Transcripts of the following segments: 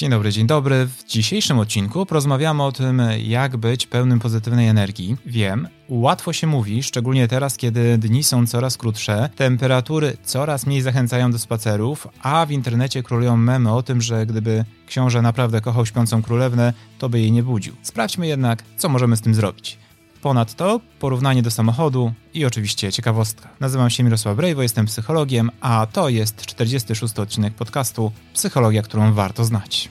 Dzień dobry, dzień dobry. W dzisiejszym odcinku porozmawiamy o tym, jak być pełnym pozytywnej energii. Wiem, łatwo się mówi, szczególnie teraz, kiedy dni są coraz krótsze, temperatury coraz mniej zachęcają do spacerów, a w internecie królują memy o tym, że gdyby książę naprawdę kochał śpiącą królewnę, to by jej nie budził. Sprawdźmy jednak, co możemy z tym zrobić. Ponadto porównanie do samochodu i oczywiście ciekawostka. Nazywam się Mirosław Brejwo, jestem psychologiem, a to jest 46 odcinek podcastu Psychologia, którą warto znać.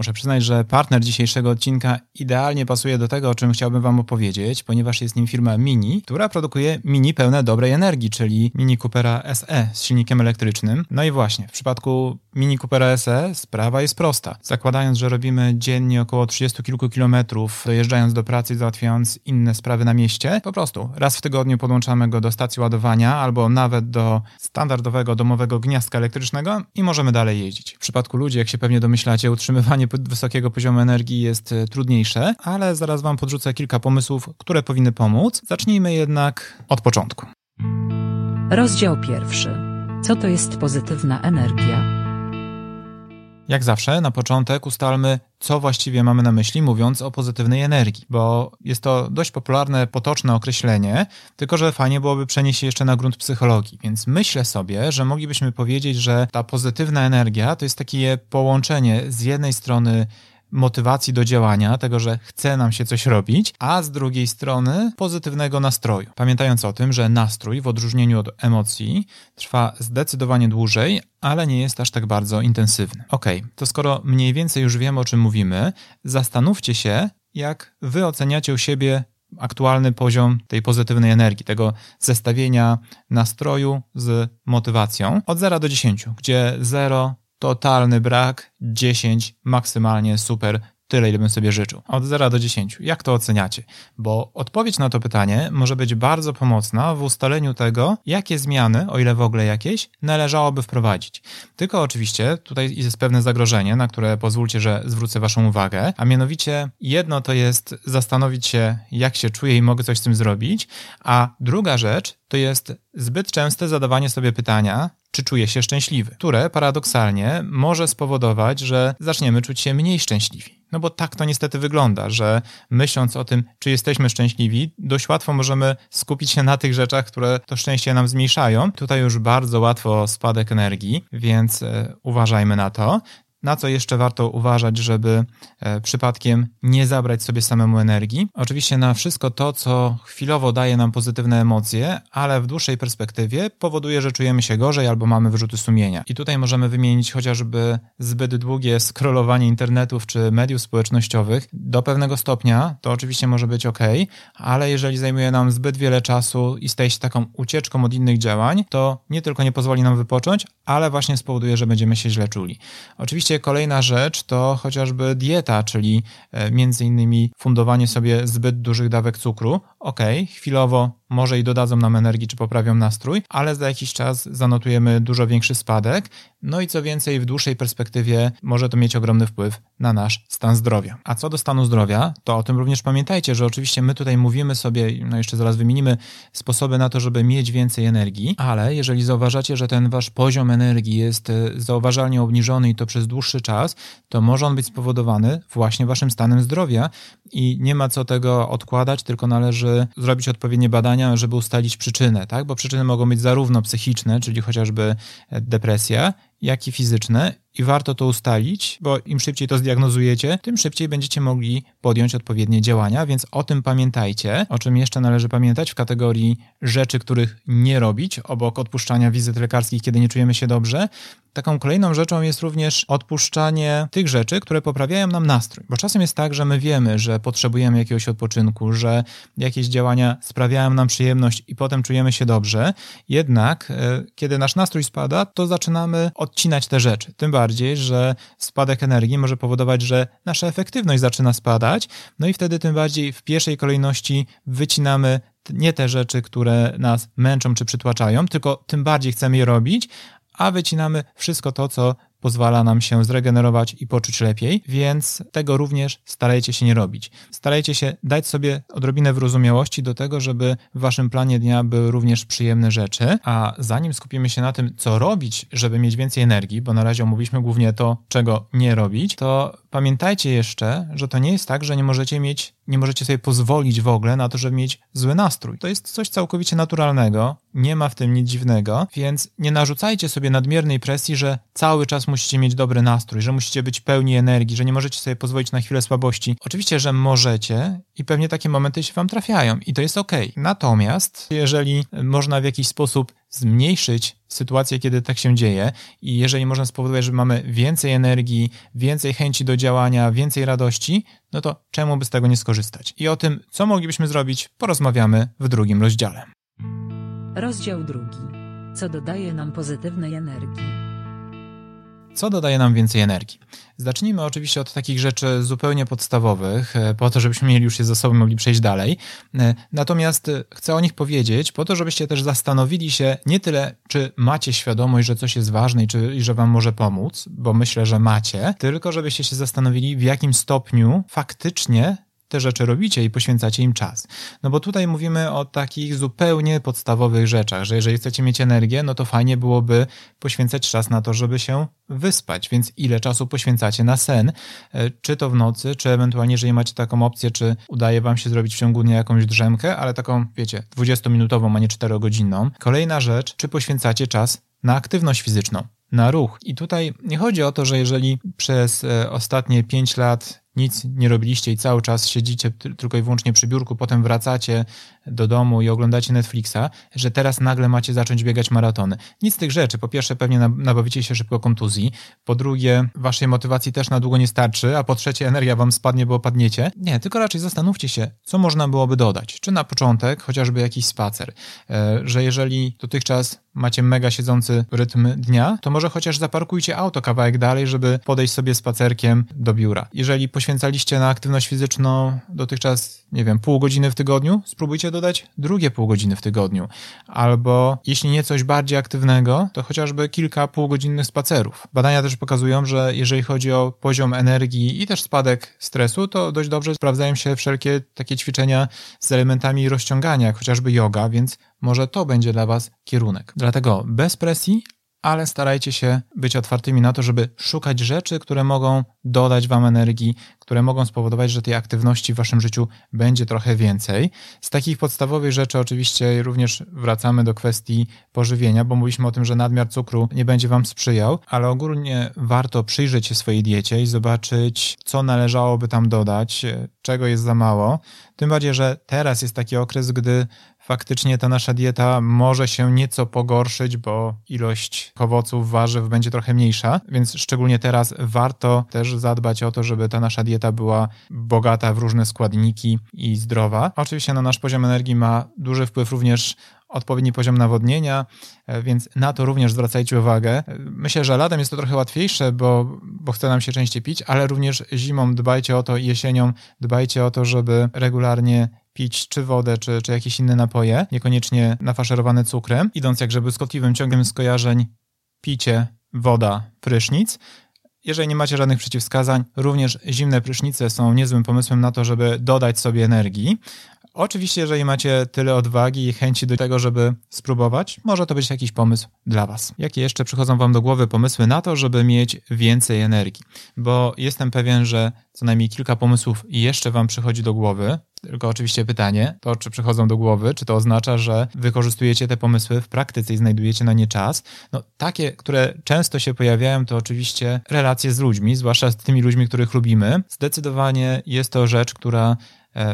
Muszę przyznać, że partner dzisiejszego odcinka idealnie pasuje do tego, o czym chciałbym Wam opowiedzieć, ponieważ jest nim firma Mini, która produkuje mini pełne dobrej energii, czyli Mini Coopera SE z silnikiem elektrycznym. No i właśnie, w przypadku Mini Coopera SE sprawa jest prosta. Zakładając, że robimy dziennie około 30 kilku kilometrów, dojeżdżając do pracy załatwiając inne sprawy na mieście, po prostu raz w tygodniu podłączamy go do stacji ładowania albo nawet do standardowego domowego gniazdka elektrycznego i możemy dalej jeździć. W przypadku ludzi, jak się pewnie domyślacie, utrzymywanie wysokiego poziomu energii jest e, trudniejsze, ale zaraz Wam podrzucę kilka pomysłów, które powinny pomóc. Zacznijmy jednak od początku. Rozdział pierwszy. Co to jest pozytywna energia? Jak zawsze, na początek ustalmy, co właściwie mamy na myśli, mówiąc o pozytywnej energii, bo jest to dość popularne, potoczne określenie, tylko że fajnie byłoby przenieść się jeszcze na grunt psychologii. Więc myślę sobie, że moglibyśmy powiedzieć, że ta pozytywna energia to jest takie połączenie z jednej strony motywacji do działania, tego, że chce nam się coś robić, a z drugiej strony pozytywnego nastroju. Pamiętając o tym, że nastrój w odróżnieniu od emocji trwa zdecydowanie dłużej, ale nie jest aż tak bardzo intensywny. Ok, to skoro mniej więcej już wiemy o czym mówimy, zastanówcie się, jak wy oceniacie u siebie aktualny poziom tej pozytywnej energii, tego zestawienia nastroju z motywacją od 0 do 10, gdzie 0 totalny brak, 10 maksymalnie super, tyle ile bym sobie życzył. Od 0 do 10. Jak to oceniacie? Bo odpowiedź na to pytanie może być bardzo pomocna w ustaleniu tego, jakie zmiany, o ile w ogóle jakieś, należałoby wprowadzić. Tylko oczywiście tutaj jest pewne zagrożenie, na które pozwólcie, że zwrócę Waszą uwagę, a mianowicie jedno to jest zastanowić się, jak się czuję i mogę coś z tym zrobić, a druga rzecz to jest zbyt częste zadawanie sobie pytania, czy czuję się szczęśliwy, które paradoksalnie może spowodować, że zaczniemy czuć się mniej szczęśliwi. No bo tak to niestety wygląda, że myśląc o tym, czy jesteśmy szczęśliwi, dość łatwo możemy skupić się na tych rzeczach, które to szczęście nam zmniejszają. Tutaj już bardzo łatwo spadek energii, więc e, uważajmy na to. Na co jeszcze warto uważać, żeby e, przypadkiem nie zabrać sobie samemu energii? Oczywiście na wszystko to, co chwilowo daje nam pozytywne emocje, ale w dłuższej perspektywie powoduje, że czujemy się gorzej albo mamy wyrzuty sumienia. I tutaj możemy wymienić chociażby zbyt długie scrollowanie internetów czy mediów społecznościowych. Do pewnego stopnia to oczywiście może być ok, ale jeżeli zajmuje nam zbyt wiele czasu i staje się taką ucieczką od innych działań, to nie tylko nie pozwoli nam wypocząć, ale właśnie spowoduje, że będziemy się źle czuli. Oczywiście Oczywiście kolejna rzecz to chociażby dieta, czyli e, między innymi fundowanie sobie zbyt dużych dawek cukru. Ok, chwilowo może i dodadzą nam energii czy poprawią nastrój, ale za jakiś czas zanotujemy dużo większy spadek. No i co więcej, w dłuższej perspektywie może to mieć ogromny wpływ na nasz stan zdrowia. A co do stanu zdrowia, to o tym również pamiętajcie, że oczywiście my tutaj mówimy sobie, no jeszcze zaraz wymienimy sposoby na to, żeby mieć więcej energii, ale jeżeli zauważacie, że ten wasz poziom energii jest e, zauważalnie obniżony i to przez dłuższy czas, to może on być spowodowany właśnie waszym stanem zdrowia i nie ma co tego odkładać, tylko należy zrobić odpowiednie badania, żeby ustalić przyczynę, tak? Bo przyczyny mogą być zarówno psychiczne, czyli chociażby depresja, jak i fizyczne i warto to ustalić, bo im szybciej to zdiagnozujecie, tym szybciej będziecie mogli podjąć odpowiednie działania, więc o tym pamiętajcie. O czym jeszcze należy pamiętać w kategorii rzeczy, których nie robić, obok odpuszczania wizyt lekarskich, kiedy nie czujemy się dobrze. Taką kolejną rzeczą jest również odpuszczanie tych rzeczy, które poprawiają nam nastrój. Bo czasem jest tak, że my wiemy, że potrzebujemy jakiegoś odpoczynku, że jakieś działania sprawiają nam przyjemność i potem czujemy się dobrze. Jednak, e, kiedy nasz nastrój spada, to zaczynamy odcinać te rzeczy. Tym że spadek energii może powodować, że nasza efektywność zaczyna spadać, no i wtedy tym bardziej w pierwszej kolejności wycinamy nie te rzeczy, które nas męczą czy przytłaczają, tylko tym bardziej chcemy je robić, a wycinamy wszystko to, co pozwala nam się zregenerować i poczuć lepiej, więc tego również starajcie się nie robić. Starajcie się dać sobie odrobinę wyrozumiałości do tego, żeby w waszym planie dnia były również przyjemne rzeczy, a zanim skupimy się na tym, co robić, żeby mieć więcej energii, bo na razie omówiliśmy głównie to, czego nie robić, to pamiętajcie jeszcze, że to nie jest tak, że nie możecie mieć, nie możecie sobie pozwolić w ogóle na to, żeby mieć zły nastrój. To jest coś całkowicie naturalnego, nie ma w tym nic dziwnego, więc nie narzucajcie sobie nadmiernej presji, że cały czas musicie mieć dobry nastrój, że musicie być pełni energii, że nie możecie sobie pozwolić na chwilę słabości. Oczywiście, że możecie i pewnie takie momenty się wam trafiają i to jest ok. Natomiast jeżeli można w jakiś sposób zmniejszyć sytuację, kiedy tak się dzieje i jeżeli można spowodować, że mamy więcej energii, więcej chęci do działania, więcej radości, no to czemu by z tego nie skorzystać? I o tym, co moglibyśmy zrobić, porozmawiamy w drugim rozdziale. Rozdział drugi. Co dodaje nam pozytywnej energii? Co dodaje nam więcej energii? Zacznijmy oczywiście od takich rzeczy zupełnie podstawowych, e, po to, żebyśmy mieli już je za sobą mogli przejść dalej. E, natomiast e, chcę o nich powiedzieć, po to, żebyście też zastanowili się nie tyle, czy macie świadomość, że coś jest ważne i, czy, i że wam może pomóc, bo myślę, że macie, tylko żebyście się zastanowili, w jakim stopniu faktycznie te rzeczy robicie i poświęcacie im czas. No bo tutaj mówimy o takich zupełnie podstawowych rzeczach, że jeżeli chcecie mieć energię, no to fajnie byłoby poświęcać czas na to, żeby się wyspać, więc ile czasu poświęcacie na sen, e, czy to w nocy, czy ewentualnie, jeżeli macie taką opcję, czy udaje wam się zrobić w ciągu dnia jakąś drzemkę, ale taką, wiecie, 20-minutową, a nie 4-godzinną. Kolejna rzecz, czy poświęcacie czas na aktywność fizyczną na ruch. I tutaj nie chodzi o to, że jeżeli przez e, ostatnie 5 lat nic nie robiliście i cały czas siedzicie tylko i wyłącznie przy biurku, potem wracacie do domu i oglądacie Netflixa, że teraz nagle macie zacząć biegać maratony. Nic z tych rzeczy. Po pierwsze, pewnie nabawicie się szybko kontuzji. Po drugie, waszej motywacji też na długo nie starczy, a po trzecie, energia wam spadnie, bo opadniecie. Nie, tylko raczej zastanówcie się, co można byłoby dodać. Czy na początek chociażby jakiś spacer, e, że jeżeli dotychczas macie mega siedzący rytm dnia, to może chociaż zaparkujcie auto kawałek dalej, żeby podejść sobie spacerkiem do biura. Jeżeli poświęcaliście na aktywność fizyczną dotychczas, nie wiem, pół godziny w tygodniu, spróbujcie dodać drugie pół godziny w tygodniu. Albo jeśli nie coś bardziej aktywnego, to chociażby kilka półgodzinnych spacerów. Badania też pokazują, że jeżeli chodzi o poziom energii i też spadek stresu, to dość dobrze sprawdzają się wszelkie takie ćwiczenia z elementami rozciągania, jak chociażby yoga, więc może to będzie dla Was kierunek. Dlatego bez presji, ale starajcie się być otwartymi na to, żeby szukać rzeczy, które mogą dodać Wam energii, które mogą spowodować, że tej aktywności w Waszym życiu będzie trochę więcej. Z takich podstawowych rzeczy oczywiście również wracamy do kwestii pożywienia, bo mówiliśmy o tym, że nadmiar cukru nie będzie Wam sprzyjał, ale ogólnie warto przyjrzeć się swojej diecie i zobaczyć, co należałoby tam dodać, czego jest za mało. Tym bardziej, że teraz jest taki okres, gdy faktycznie ta nasza dieta może się nieco pogorszyć, bo ilość owoców, warzyw będzie trochę mniejsza, więc szczególnie teraz warto też zadbać o to, żeby ta nasza dieta była bogata w różne składniki i zdrowa. Oczywiście na nasz poziom energii ma duży wpływ również odpowiedni poziom nawodnienia, e, więc na to również zwracajcie uwagę. Myślę, że latem jest to trochę łatwiejsze, bo, bo chce nam się częściej pić, ale również zimą dbajcie o to jesienią dbajcie o to, żeby regularnie pić czy wodę, czy, czy jakieś inne napoje, niekoniecznie nafaszerowane cukrem. Idąc jakże błyskotliwym ciągiem skojarzeń, picie, woda, prysznic. Jeżeli nie macie żadnych przeciwwskazań, również zimne prysznice są niezłym pomysłem na to, żeby dodać sobie energii. Oczywiście, jeżeli macie tyle odwagi i chęci do tego, żeby spróbować, może to być jakiś pomysł dla Was. Jakie jeszcze przychodzą Wam do głowy pomysły na to, żeby mieć więcej energii? Bo jestem pewien, że co najmniej kilka pomysłów jeszcze Wam przychodzi do głowy. Tylko oczywiście pytanie, to czy przychodzą do głowy, czy to oznacza, że wykorzystujecie te pomysły w praktyce i znajdujecie na nie czas? No, takie, które często się pojawiają, to oczywiście relacje z ludźmi, zwłaszcza z tymi ludźmi, których lubimy. Zdecydowanie jest to rzecz, która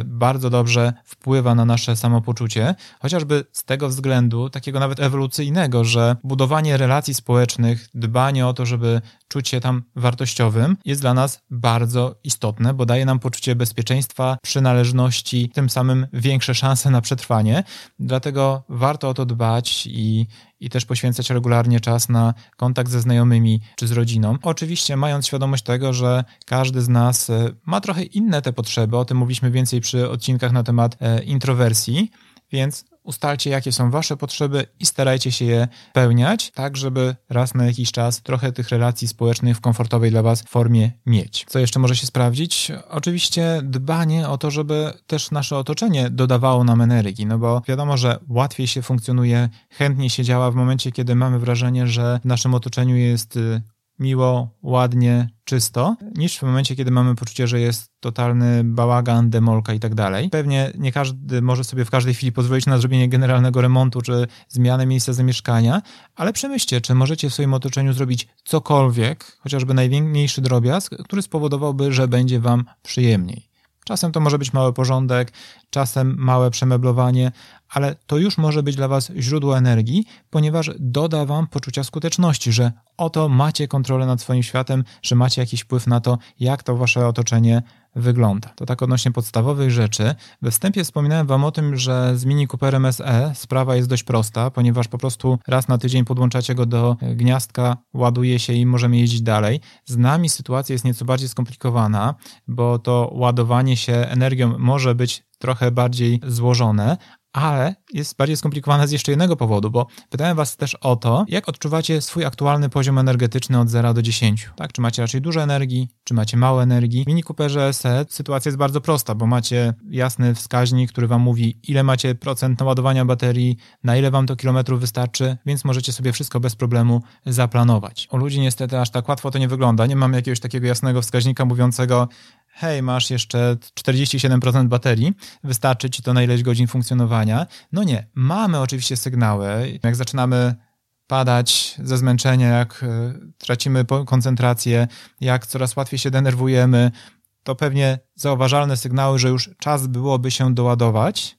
bardzo dobrze wpływa na nasze samopoczucie, chociażby z tego względu, takiego nawet ewolucyjnego, że budowanie relacji społecznych, dbanie o to, żeby czuć się tam wartościowym, jest dla nas bardzo istotne, bo daje nam poczucie bezpieczeństwa, przynależności, tym samym większe szanse na przetrwanie. Dlatego warto o to dbać i i też poświęcać regularnie czas na kontakt ze znajomymi czy z rodziną. Oczywiście mając świadomość tego, że każdy z nas e, ma trochę inne te potrzeby, o tym mówiliśmy więcej przy odcinkach na temat e, introwersji, więc ustalcie, jakie są wasze potrzeby i starajcie się je spełniać, tak żeby raz na jakiś czas trochę tych relacji społecznych w komfortowej dla was formie mieć. Co jeszcze może się sprawdzić? Oczywiście dbanie o to, żeby też nasze otoczenie dodawało nam energii, no bo wiadomo, że łatwiej się funkcjonuje, chętniej się działa w momencie, kiedy mamy wrażenie, że w naszym otoczeniu jest y, miło, ładnie, czysto, niż w momencie, kiedy mamy poczucie, że jest totalny bałagan, demolka i tak dalej. Pewnie nie każdy może sobie w każdej chwili pozwolić na zrobienie generalnego remontu czy zmianę miejsca zamieszkania, ale przemyślcie, czy możecie w swoim otoczeniu zrobić cokolwiek, chociażby najmniejszy drobiazg, który spowodowałby, że będzie wam przyjemniej. Czasem to może być mały porządek, czasem małe przemeblowanie, ale to już może być dla Was źródło energii, ponieważ doda Wam poczucia skuteczności, że oto macie kontrolę nad swoim światem, że macie jakiś wpływ na to, jak to Wasze otoczenie wygląda. To tak odnośnie podstawowych rzeczy. We wstępie wspominałem Wam o tym, że z Mini Cooperem SE sprawa jest dość prosta, ponieważ po prostu raz na tydzień podłączacie go do gniazdka, ładuje się i możemy jeździć dalej. Z nami sytuacja jest nieco bardziej skomplikowana, bo to ładowanie się energią może być trochę bardziej złożone, ale jest bardziej skomplikowana z jeszcze jednego powodu, bo pytałem Was też o to, jak odczuwacie swój aktualny poziom energetyczny od 0 do 10. Tak? Czy macie raczej dużo energii, czy macie mało energii? W Mini Cooperze SE sytuacja jest bardzo prosta, bo macie jasny wskaźnik, który Wam mówi, ile macie procent naładowania baterii, na ile Wam to kilometrów wystarczy, więc możecie sobie wszystko bez problemu zaplanować. U ludzi niestety aż tak łatwo to nie wygląda. Nie mamy jakiegoś takiego jasnego wskaźnika mówiącego, hej, masz jeszcze 47% baterii, wystarczy ci to na ileś godzin funkcjonowania. No nie, mamy oczywiście sygnały. Jak zaczynamy padać ze zmęczenia, jak e, tracimy koncentrację, jak coraz łatwiej się denerwujemy, to pewnie zauważalne sygnały, że już czas byłoby się doładować.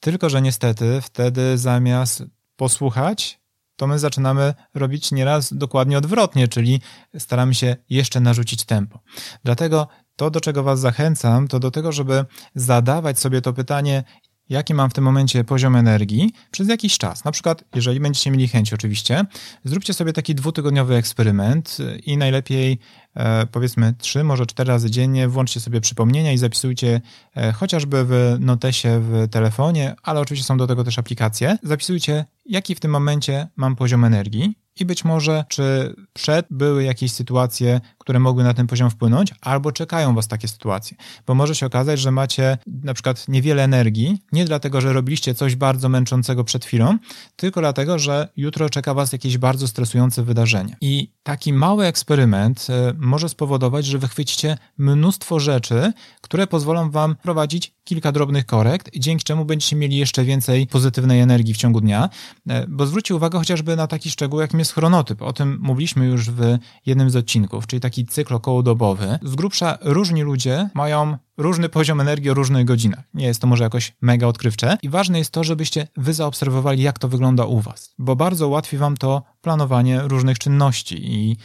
Tylko, że niestety wtedy zamiast posłuchać, to my zaczynamy robić nieraz dokładnie odwrotnie, czyli staramy się jeszcze narzucić tempo. Dlatego to, do czego Was zachęcam, to do tego, żeby zadawać sobie to pytanie, jaki mam w tym momencie poziom energii przez jakiś czas. Na przykład, jeżeli będziecie mieli chęć, oczywiście, zróbcie sobie taki dwutygodniowy eksperyment i najlepiej e, powiedzmy trzy, może cztery razy dziennie włączcie sobie przypomnienia i zapisujcie e, chociażby w notesie w telefonie, ale oczywiście są do tego też aplikacje. Zapisujcie, jaki w tym momencie mam poziom energii i być może, czy przed były jakieś sytuacje, które mogły na ten poziom wpłynąć, albo czekają was takie sytuacje. Bo może się okazać, że macie na przykład niewiele energii, nie dlatego, że robiliście coś bardzo męczącego przed chwilą, tylko dlatego, że jutro czeka was jakieś bardzo stresujące wydarzenie. I taki mały eksperyment e, może spowodować, że wychwycicie mnóstwo rzeczy, które pozwolą wam prowadzić kilka drobnych korekt, dzięki czemu będziecie mieli jeszcze więcej pozytywnej energii w ciągu dnia. E, bo zwróćcie uwagę chociażby na taki szczegół, jakim jest chronotyp. O tym mówiliśmy już w jednym z odcinków, czyli taki cykl okołodobowy. Z grubsza różni ludzie mają różny poziom energii o różnych godzinach. Nie jest to może jakoś mega odkrywcze. I ważne jest to, żebyście wy zaobserwowali, jak to wygląda u was, bo bardzo ułatwi wam to planowanie różnych czynności i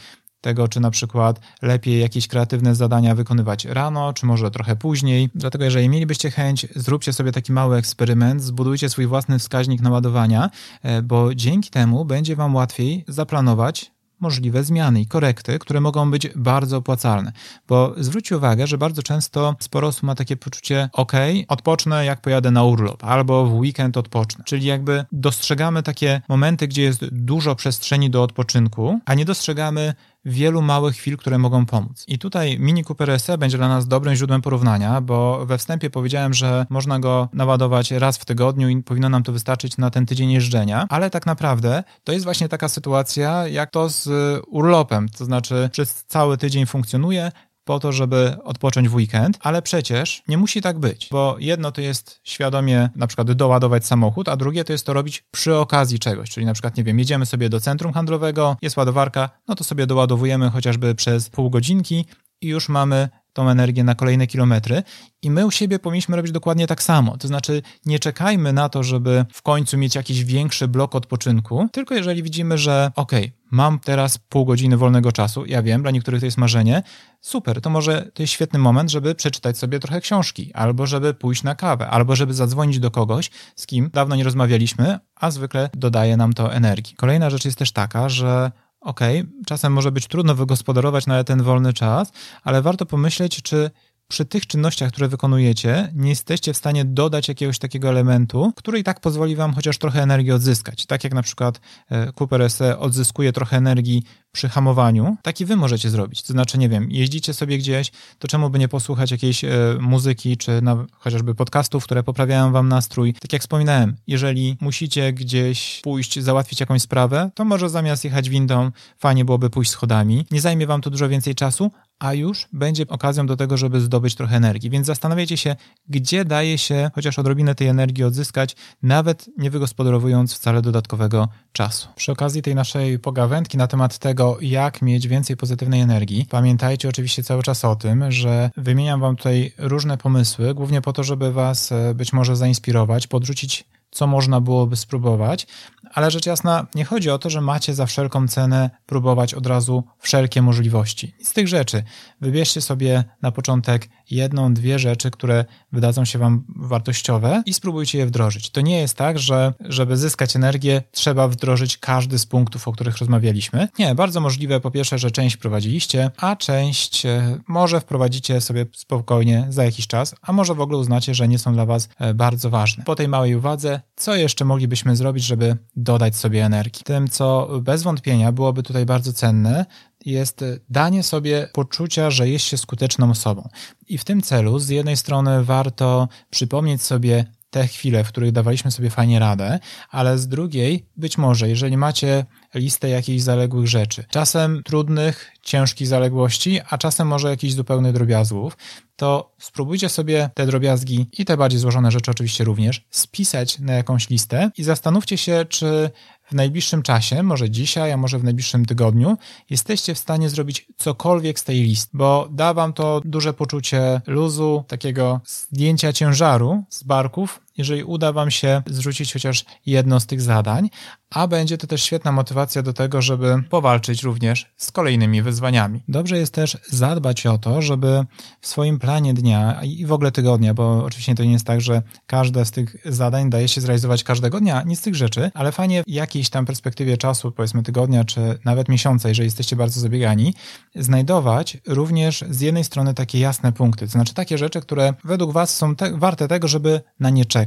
tego, czy na przykład lepiej jakieś kreatywne zadania wykonywać rano, czy może trochę później. Dlatego, jeżeli mielibyście chęć, zróbcie sobie taki mały eksperyment, zbudujcie swój własny wskaźnik naładowania, e, bo dzięki temu będzie Wam łatwiej zaplanować możliwe zmiany i korekty, które mogą być bardzo opłacalne. Bo zwróćcie uwagę, że bardzo często sporo osób ma takie poczucie, ok, odpocznę jak pojadę na urlop, albo w weekend odpocznę. Czyli jakby dostrzegamy takie momenty, gdzie jest dużo przestrzeni do odpoczynku, a nie dostrzegamy wielu małych chwil, które mogą pomóc. I tutaj Mini Cooper SE będzie dla nas dobrym źródłem porównania, bo we wstępie powiedziałem, że można go naładować raz w tygodniu i powinno nam to wystarczyć na ten tydzień jeżdżenia, ale tak naprawdę to jest właśnie taka sytuacja jak to z urlopem, to znaczy przez cały tydzień funkcjonuje, po to, żeby odpocząć w weekend, ale przecież nie musi tak być, bo jedno to jest świadomie na przykład doładować samochód, a drugie to jest to robić przy okazji czegoś, czyli na przykład, nie wiem, jedziemy sobie do centrum handlowego, jest ładowarka, no to sobie doładowujemy chociażby przez pół godzinki i już mamy tą energię na kolejne kilometry i my u siebie powinniśmy robić dokładnie tak samo. To znaczy nie czekajmy na to, żeby w końcu mieć jakiś większy blok odpoczynku, tylko jeżeli widzimy, że okej, okay, mam teraz pół godziny wolnego czasu, ja wiem, dla niektórych to jest marzenie, super, to może to jest świetny moment, żeby przeczytać sobie trochę książki, albo żeby pójść na kawę, albo żeby zadzwonić do kogoś, z kim dawno nie rozmawialiśmy, a zwykle dodaje nam to energii. Kolejna rzecz jest też taka, że okay, czasem może być trudno wygospodarować nawet ten wolny czas, ale warto pomyśleć, czy przy tych czynnościach, które wykonujecie, nie jesteście w stanie dodać jakiegoś takiego elementu, który i tak pozwoli wam chociaż trochę energii odzyskać. Tak jak na przykład e, Cooper SE odzyskuje trochę energii przy hamowaniu, taki wy możecie zrobić. To znaczy, nie wiem, jeździcie sobie gdzieś, to czemu by nie posłuchać jakiejś e, muzyki, czy na, chociażby podcastów, które poprawiają wam nastrój. Tak jak wspominałem, jeżeli musicie gdzieś pójść, załatwić jakąś sprawę, to może zamiast jechać windą, fajnie byłoby pójść schodami. Nie zajmie wam to dużo więcej czasu, a już będzie okazją do tego, żeby zdobyć trochę energii. Więc zastanawiajcie się, gdzie daje się chociaż odrobinę tej energii odzyskać, nawet nie wygospodarowując wcale dodatkowego czasu. Przy okazji tej naszej pogawędki na temat tego, jak mieć więcej pozytywnej energii, pamiętajcie oczywiście cały czas o tym, że wymieniam Wam tutaj różne pomysły, głównie po to, żeby Was e, być może zainspirować, podrzucić co można byłoby spróbować, ale rzecz jasna, nie chodzi o to, że macie za wszelką cenę próbować od razu wszelkie możliwości. Z tych rzeczy wybierzcie sobie na początek jedną, dwie rzeczy, które wydadzą się Wam wartościowe i spróbujcie je wdrożyć. To nie jest tak, że żeby zyskać energię, trzeba wdrożyć każdy z punktów, o których rozmawialiśmy. Nie, bardzo możliwe po pierwsze, że część prowadziliście, a część e, może wprowadzicie sobie spokojnie za jakiś czas, a może w ogóle uznacie, że nie są dla Was e, bardzo ważne. Po tej małej uwadze, co jeszcze moglibyśmy zrobić, żeby dodać sobie energii? Tym, co bez wątpienia byłoby tutaj bardzo cenne, jest danie sobie poczucia, że jest się skuteczną osobą. I w tym celu z jednej strony warto przypomnieć sobie te chwile, w których dawaliśmy sobie fajnie radę, ale z drugiej, być może, jeżeli macie listę jakichś zaległych rzeczy, czasem trudnych, ciężkich zaległości, a czasem może jakichś zupełnych drobiazgów, to spróbujcie sobie te drobiazgi i te bardziej złożone rzeczy oczywiście również spisać na jakąś listę i zastanówcie się, czy w najbliższym czasie, może dzisiaj, a może w najbliższym tygodniu, jesteście w stanie zrobić cokolwiek z tej listy, bo da wam to duże poczucie luzu, takiego zdjęcia ciężaru z barków, jeżeli uda wam się zrzucić chociaż jedno z tych zadań, a będzie to też świetna motywacja do tego, żeby powalczyć również z kolejnymi wyzwaniami. Dobrze jest też zadbać o to, żeby w swoim planie dnia i w ogóle tygodnia, bo oczywiście to nie jest tak, że każde z tych zadań daje się zrealizować każdego dnia, nie z tych rzeczy, ale fajnie w jakiejś tam perspektywie czasu, powiedzmy tygodnia czy nawet miesiąca, jeżeli jesteście bardzo zabiegani, znajdować również z jednej strony takie jasne punkty, to znaczy takie rzeczy, które według Was są te, warte tego, żeby na nie czekać.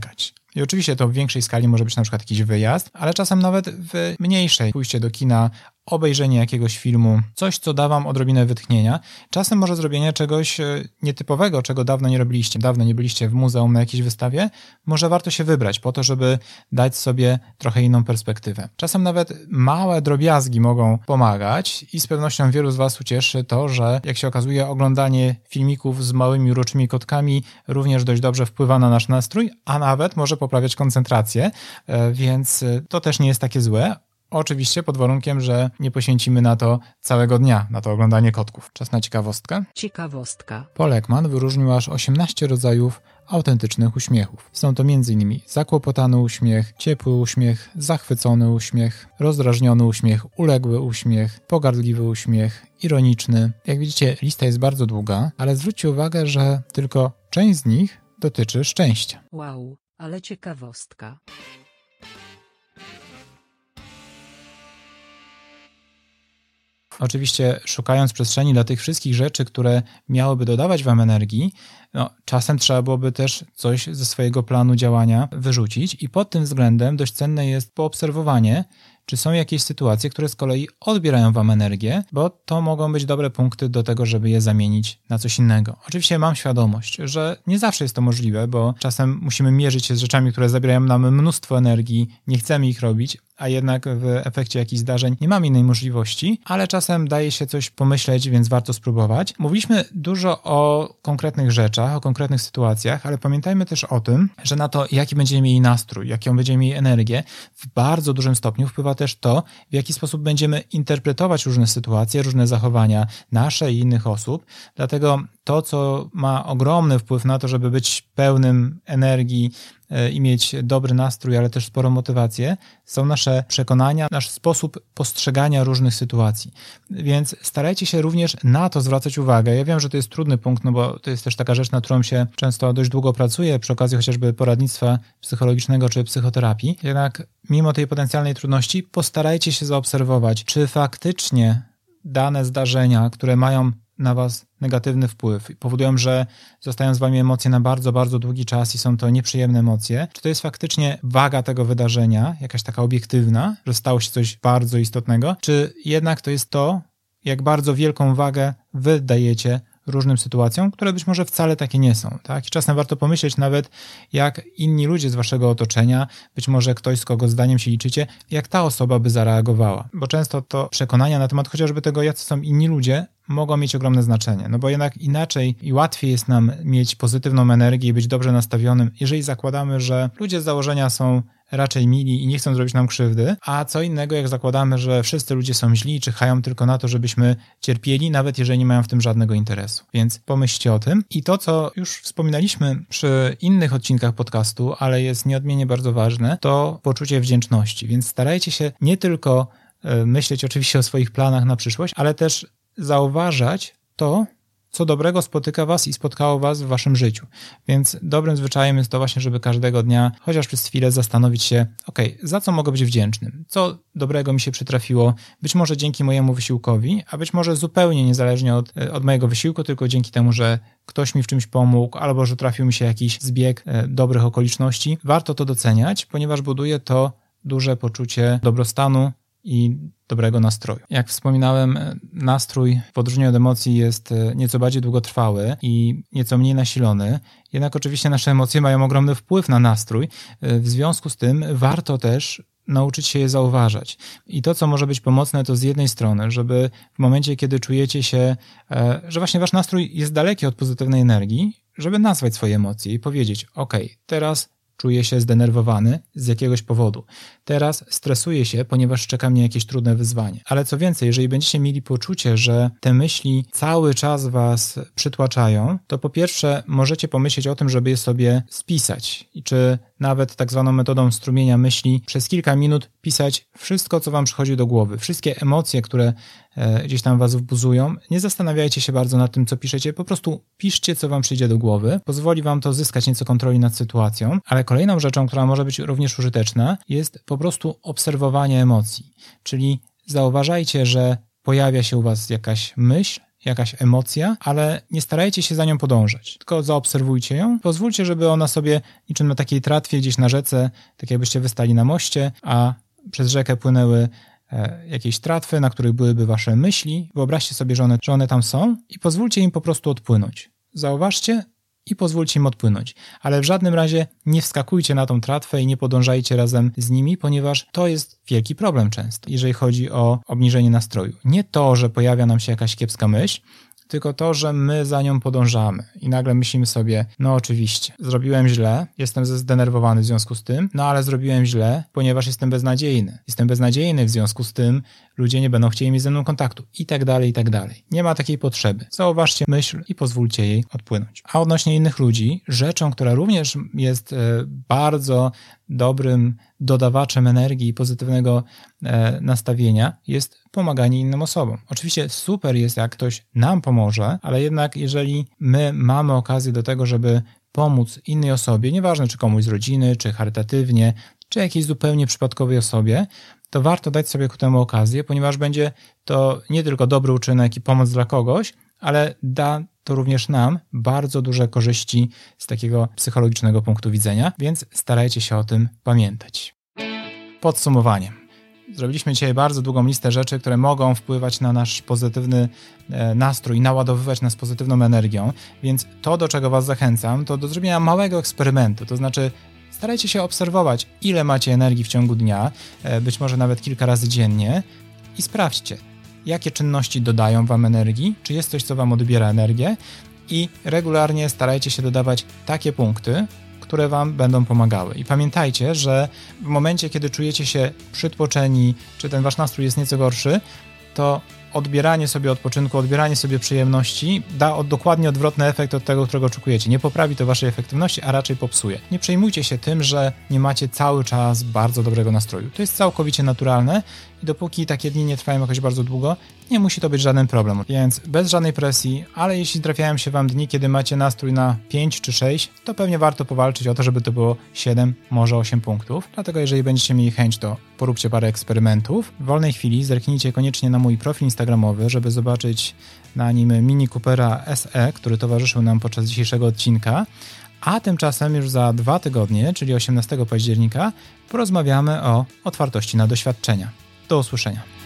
I oczywiście to w większej skali może być na przykład jakiś wyjazd, ale czasem nawet w mniejszej pójście do kina, obejrzenie jakiegoś filmu, coś, co da wam odrobinę wytchnienia. Czasem może zrobienie czegoś e, nietypowego, czego dawno nie robiliście, dawno nie byliście w muzeum na jakiejś wystawie, może warto się wybrać po to, żeby dać sobie trochę inną perspektywę. Czasem nawet małe drobiazgi mogą pomagać i z pewnością wielu z was ucieszy to, że jak się okazuje oglądanie filmików z małymi uroczymi kotkami również dość dobrze wpływa na nasz nastrój, a nawet może poprawiać koncentrację, e, więc e, to też nie jest takie złe. Oczywiście pod warunkiem, że nie poświęcimy na to całego dnia, na to oglądanie kotków. Czas na ciekawostkę. Ciekawostka. Paul Ekman wyróżnił aż 18 rodzajów autentycznych uśmiechów. Są to m.in. zakłopotany uśmiech, ciepły uśmiech, zachwycony uśmiech, rozdrażniony uśmiech, uległy uśmiech, pogardliwy uśmiech, ironiczny. Jak widzicie, lista jest bardzo długa, ale zwróćcie uwagę, że tylko część z nich dotyczy szczęścia. Wow, ale ciekawostka. Oczywiście szukając przestrzeni dla tych wszystkich rzeczy, które miałyby dodawać Wam energii, no, czasem trzeba byłoby też coś ze swojego planu działania wyrzucić i pod tym względem dość cenne jest poobserwowanie, czy są jakieś sytuacje, które z kolei odbierają Wam energię, bo to mogą być dobre punkty do tego, żeby je zamienić na coś innego. Oczywiście mam świadomość, że nie zawsze jest to możliwe, bo czasem musimy mierzyć się z rzeczami, które zabierają nam mnóstwo energii, nie chcemy ich robić, a jednak w efekcie jakichś zdarzeń nie mam innej możliwości, ale czasem daje się coś pomyśleć, więc warto spróbować. Mówiliśmy dużo o konkretnych rzeczach, o konkretnych sytuacjach, ale pamiętajmy też o tym, że na to, jaki będziemy mieli nastrój, jaką będziemy mieli energię, w bardzo dużym stopniu wpływa też to, w jaki sposób będziemy interpretować różne sytuacje, różne zachowania nasze i innych osób. Dlatego to, co ma ogromny wpływ na to, żeby być pełnym energii, i mieć dobry nastrój, ale też sporą motywację, są nasze przekonania, nasz sposób postrzegania różnych sytuacji. Więc starajcie się również na to zwracać uwagę. Ja wiem, że to jest trudny punkt, no bo to jest też taka rzecz, na którą się często dość długo pracuje przy okazji chociażby poradnictwa psychologicznego czy psychoterapii. Jednak mimo tej potencjalnej trudności, postarajcie się zaobserwować, czy faktycznie dane zdarzenia, które mają na was negatywny wpływ i powodują, że zostają z wami emocje na bardzo, bardzo długi czas i są to nieprzyjemne emocje, czy to jest faktycznie waga tego wydarzenia, jakaś taka obiektywna, że stało się coś bardzo istotnego, czy jednak to jest to, jak bardzo wielką wagę wy dajecie różnym sytuacjom, które być może wcale takie nie są. Tak? I czasem warto pomyśleć nawet, jak inni ludzie z waszego otoczenia, być może ktoś, z kogo zdaniem się liczycie, jak ta osoba by zareagowała. Bo często to przekonania na temat chociażby tego, jacy są inni ludzie, mogą mieć ogromne znaczenie. No bo jednak inaczej i łatwiej jest nam mieć pozytywną energię i być dobrze nastawionym, jeżeli zakładamy, że ludzie z założenia są raczej mili i nie chcą zrobić nam krzywdy, a co innego jak zakładamy, że wszyscy ludzie są źli czyhają tylko na to, żebyśmy cierpieli, nawet jeżeli nie mają w tym żadnego interesu. Więc pomyślcie o tym. I to, co już wspominaliśmy przy innych odcinkach podcastu, ale jest nieodmiennie bardzo ważne, to poczucie wdzięczności. Więc starajcie się nie tylko e, myśleć oczywiście o swoich planach na przyszłość, ale też zauważać to, co dobrego spotyka Was i spotkało Was w Waszym życiu. Więc dobrym zwyczajem jest to właśnie, żeby każdego dnia, chociaż przez chwilę, zastanowić się, ok, za co mogę być wdzięcznym? Co dobrego mi się przytrafiło? Być może dzięki mojemu wysiłkowi, a być może zupełnie niezależnie od, e, od mojego wysiłku, tylko dzięki temu, że ktoś mi w czymś pomógł, albo że trafił mi się jakiś zbieg e, dobrych okoliczności. Warto to doceniać, ponieważ buduje to duże poczucie dobrostanu i dobrego nastroju. Jak wspominałem, nastrój w odróżnieniu od emocji jest e, nieco bardziej długotrwały i nieco mniej nasilony, jednak oczywiście nasze emocje mają ogromny wpływ na nastrój. E, w związku z tym warto też nauczyć się je zauważać. I to, co może być pomocne, to z jednej strony, żeby w momencie, kiedy czujecie się, e, że właśnie wasz nastrój jest daleki od pozytywnej energii, żeby nazwać swoje emocje i powiedzieć: OK, teraz Czuję się zdenerwowany z jakiegoś powodu. Teraz stresuję się, ponieważ czeka mnie jakieś trudne wyzwanie. Ale co więcej, jeżeli będziecie mieli poczucie, że te myśli cały czas was przytłaczają, to po pierwsze możecie pomyśleć o tym, żeby je sobie spisać. I czy nawet tak zwaną metodą strumienia myśli przez kilka minut pisać wszystko, co wam przychodzi do głowy, wszystkie emocje, które e, gdzieś tam was wbuzują. Nie zastanawiajcie się bardzo nad tym, co piszecie, po prostu piszcie, co wam przyjdzie do głowy. Pozwoli wam to zyskać nieco kontroli nad sytuacją, ale kolejną rzeczą, która może być również użyteczna, jest po prostu obserwowanie emocji. Czyli zauważajcie, że pojawia się u was jakaś myśl, jakaś emocja, ale nie starajcie się za nią podążać, tylko zaobserwujcie ją. Pozwólcie, żeby ona sobie niczym na takiej tratwie gdzieś na rzece, tak jakbyście wystali na moście, a przez rzekę płynęły e, jakieś tratwy, na których byłyby wasze myśli. Wyobraźcie sobie, że one, że one tam są i pozwólcie im po prostu odpłynąć. Zauważcie, i pozwólcie im odpłynąć. Ale w żadnym razie nie wskakujcie na tą tratwę i nie podążajcie razem z nimi, ponieważ to jest wielki problem często, jeżeli chodzi o obniżenie nastroju. Nie to, że pojawia nam się jakaś kiepska myśl, tylko to, że my za nią podążamy i nagle myślimy sobie, no oczywiście, zrobiłem źle, jestem zdenerwowany w związku z tym, no ale zrobiłem źle, ponieważ jestem beznadziejny. Jestem beznadziejny w związku z tym, ludzie nie będą chcieli mieć ze mną kontaktu i tak dalej, i tak dalej. Nie ma takiej potrzeby. Zauważcie myśl i pozwólcie jej odpłynąć. A odnośnie innych ludzi, rzeczą, która również jest e, bardzo dobrym dodawaczem energii i pozytywnego e, nastawienia jest pomaganie innym osobom. Oczywiście super jest, jak ktoś nam pomoże, ale jednak jeżeli my mamy okazję do tego, żeby pomóc innej osobie, nieważne czy komuś z rodziny, czy charytatywnie, czy jakiejś zupełnie przypadkowej osobie, to warto dać sobie ku temu okazję, ponieważ będzie to nie tylko dobry uczynek i pomoc dla kogoś, ale da to również nam bardzo duże korzyści z takiego psychologicznego punktu widzenia, więc starajcie się o tym pamiętać. Podsumowanie. Zrobiliśmy dzisiaj bardzo długą listę rzeczy, które mogą wpływać na nasz pozytywny e, nastrój, naładowywać nas pozytywną energią, więc to, do czego Was zachęcam, to do zrobienia małego eksperymentu, to znaczy starajcie się obserwować, ile macie energii w ciągu dnia, e, być może nawet kilka razy dziennie i sprawdźcie, jakie czynności dodają Wam energii, czy jest coś, co Wam odbiera energię i regularnie starajcie się dodawać takie punkty, które Wam będą pomagały. I pamiętajcie, że w momencie, kiedy czujecie się przytłoczeni, czy ten Wasz nastrój jest nieco gorszy, to odbieranie sobie odpoczynku, odbieranie sobie przyjemności da od, dokładnie odwrotny efekt od tego, którego oczekujecie. Nie poprawi to waszej efektywności, a raczej popsuje. Nie przejmujcie się tym, że nie macie cały czas bardzo dobrego nastroju. To jest całkowicie naturalne i dopóki takie dni nie trwają jakoś bardzo długo, nie musi to być żaden problem. Więc bez żadnej presji, ale jeśli trafiają się Wam dni, kiedy macie nastrój na 5 czy 6, to pewnie warto powalczyć o to, żeby to było 7, może 8 punktów. Dlatego jeżeli będziecie mieli chęć, to poróbcie parę eksperymentów. W wolnej chwili zerknijcie koniecznie na mój profil instagramowy, żeby zobaczyć na nim Mini Coopera SE, który towarzyszył nam podczas dzisiejszego odcinka. A tymczasem już za dwa tygodnie, czyli 18 października, porozmawiamy o otwartości na doświadczenia. Do usłyszenia.